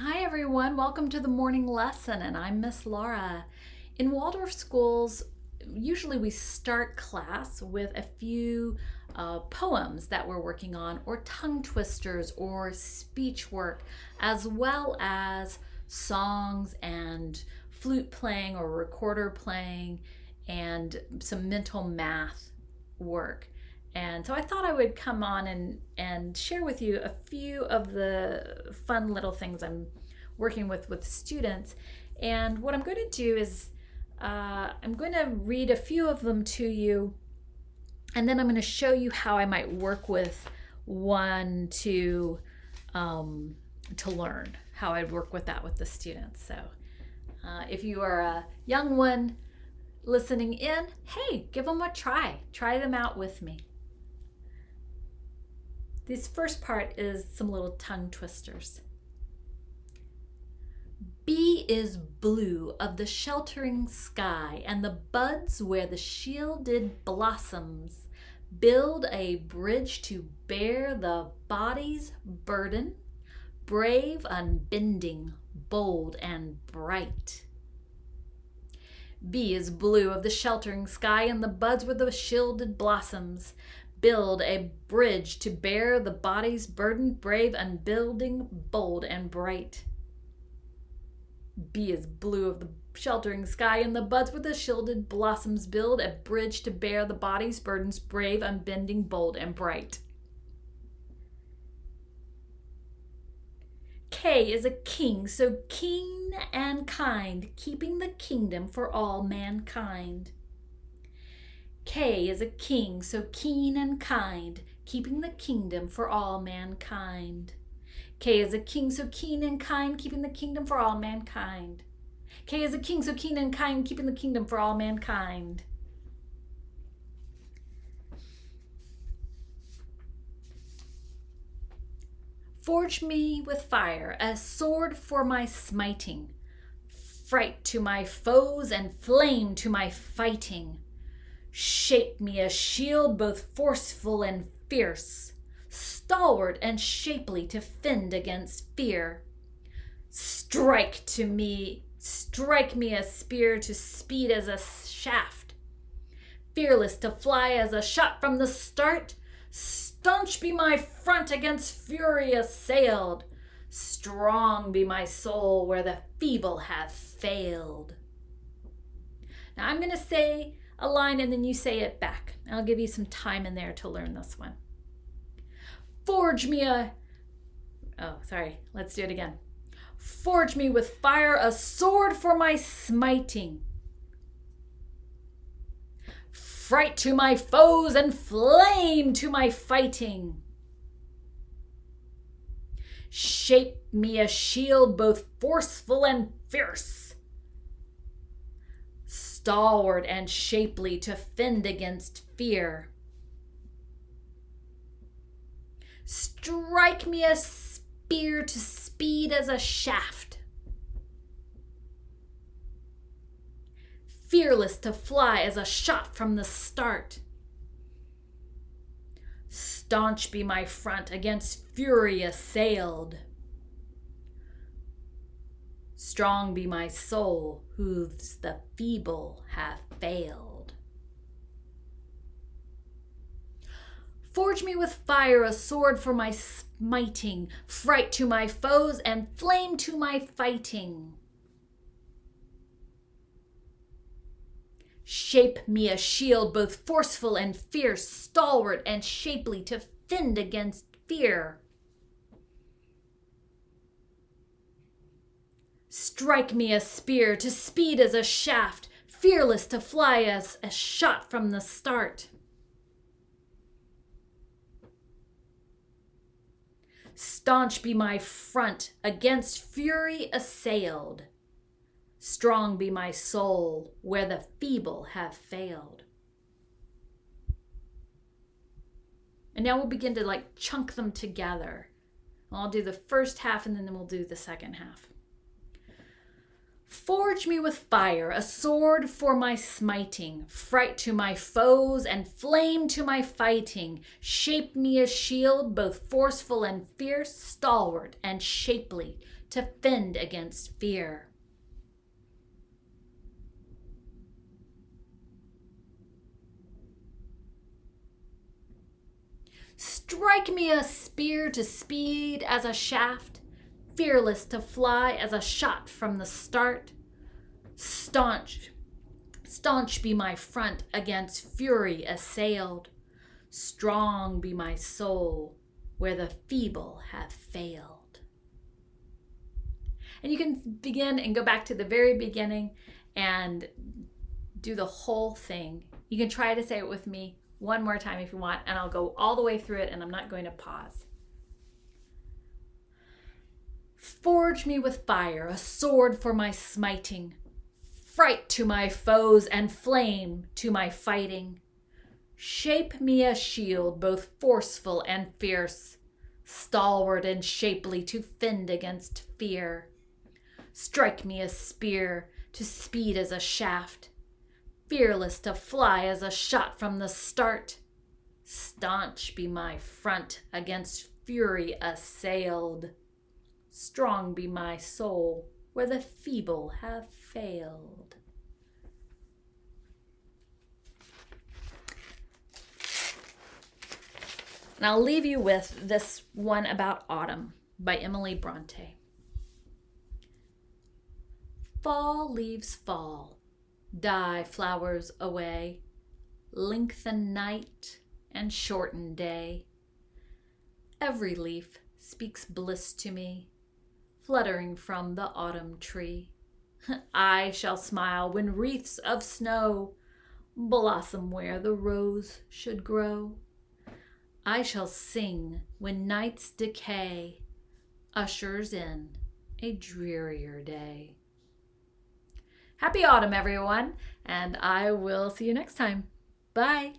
Hi, everyone. Welcome to the morning lesson, and I'm Miss Laura. In Waldorf schools, usually we start class with a few uh, poems that we're working on, or tongue twisters, or speech work, as well as songs and flute playing or recorder playing, and some mental math work. And so I thought I would come on and, and share with you a few of the fun little things I'm working with with students. And what I'm going to do is uh, I'm going to read a few of them to you, and then I'm going to show you how I might work with one to um, to learn how I'd work with that with the students. So uh, if you are a young one listening in, hey, give them a try. Try them out with me. This first part is some little tongue twisters. B is blue of the sheltering sky, and the buds where the shielded blossoms build a bridge to bear the body's burden, brave, unbending, bold, and bright. B is blue of the sheltering sky, and the buds where the shielded blossoms build a bridge to bear the body's burden, brave, unbuilding, bold, and bright. B is blue of the sheltering sky, and the buds with the shielded blossoms build a bridge to bear the body's burdens, brave, unbending, bold, and bright. K is a king, so keen and kind, keeping the kingdom for all mankind. K is a king, so keen and kind, keeping the kingdom for all mankind. K is a king, so keen and kind, keeping the kingdom for all mankind. K is a king, so keen and kind, keeping the kingdom for all mankind. Forge me with fire, a sword for my smiting, fright to my foes and flame to my fighting. Shape me a shield both forceful and fierce, stalwart and shapely to fend against fear. Strike to me, strike me a spear to speed as a shaft, fearless to fly as a shot from the start. Staunch be my front against fury assailed. Strong be my soul where the feeble have failed. Now I'm going to say a line and then you say it back. I'll give you some time in there to learn this one. Forge me a. Oh, sorry. Let's do it again. Forge me with fire a sword for my smiting. Fright to my foes and flame to my fighting. Shape me a shield both forceful and fierce stalwart and shapely to fend against fear. Strike me a spear to speed as a shaft. Fearless to fly as a shot from the start. Staunch be my front against fury assailed. Strong be my soul, whose the feeble have failed. Forge me with fire a sword for my smiting, fright to my foes, and flame to my fighting. Shape me a shield both forceful and fierce, stalwart and shapely to fend against fear. Strike me a spear to speed as a shaft, fearless to fly as a shot from the start. Staunch be my front against fury assailed. Strong be my soul where the feeble have failed. And now we'll begin to like chunk them together. I'll do the first half and then we'll do the second half. Forge me with fire, a sword for my smiting, fright to my foes, and flame to my fighting. Shape me a shield, both forceful and fierce, stalwart and shapely, to fend against fear. Strike me a spear to speed as a shaft, fearless to fly as a shot from the start. Staunch, staunch be my front against fury assailed. Strong be my soul where the feeble have failed. And you can begin and go back to the very beginning and do the whole thing. You can try to say it with me one more time if you want, and I'll go all the way through it and I'm not going to pause. Forge me with fire, a sword for my smiting, fright to my foes, and flame to my fighting. Shape me a shield, both forceful and fierce, stalwart and shapely to fend against fear. Strike me a spear, to speed as a shaft, fearless to fly as a shot from the start. Staunch be my front against fury assailed. Strong be my soul where the feeble have failed. And I'll leave you with this one about autumn by Emily Bronte. Fall leaves fall, die flowers away, lengthen night and shorten day. Every leaf speaks bliss to me fluttering from the autumn tree. I shall smile when wreaths of snow blossom where the rose should grow. I shall sing when night's decay ushers in a drearier day. Happy autumn, everyone, and I will see you next time. Bye.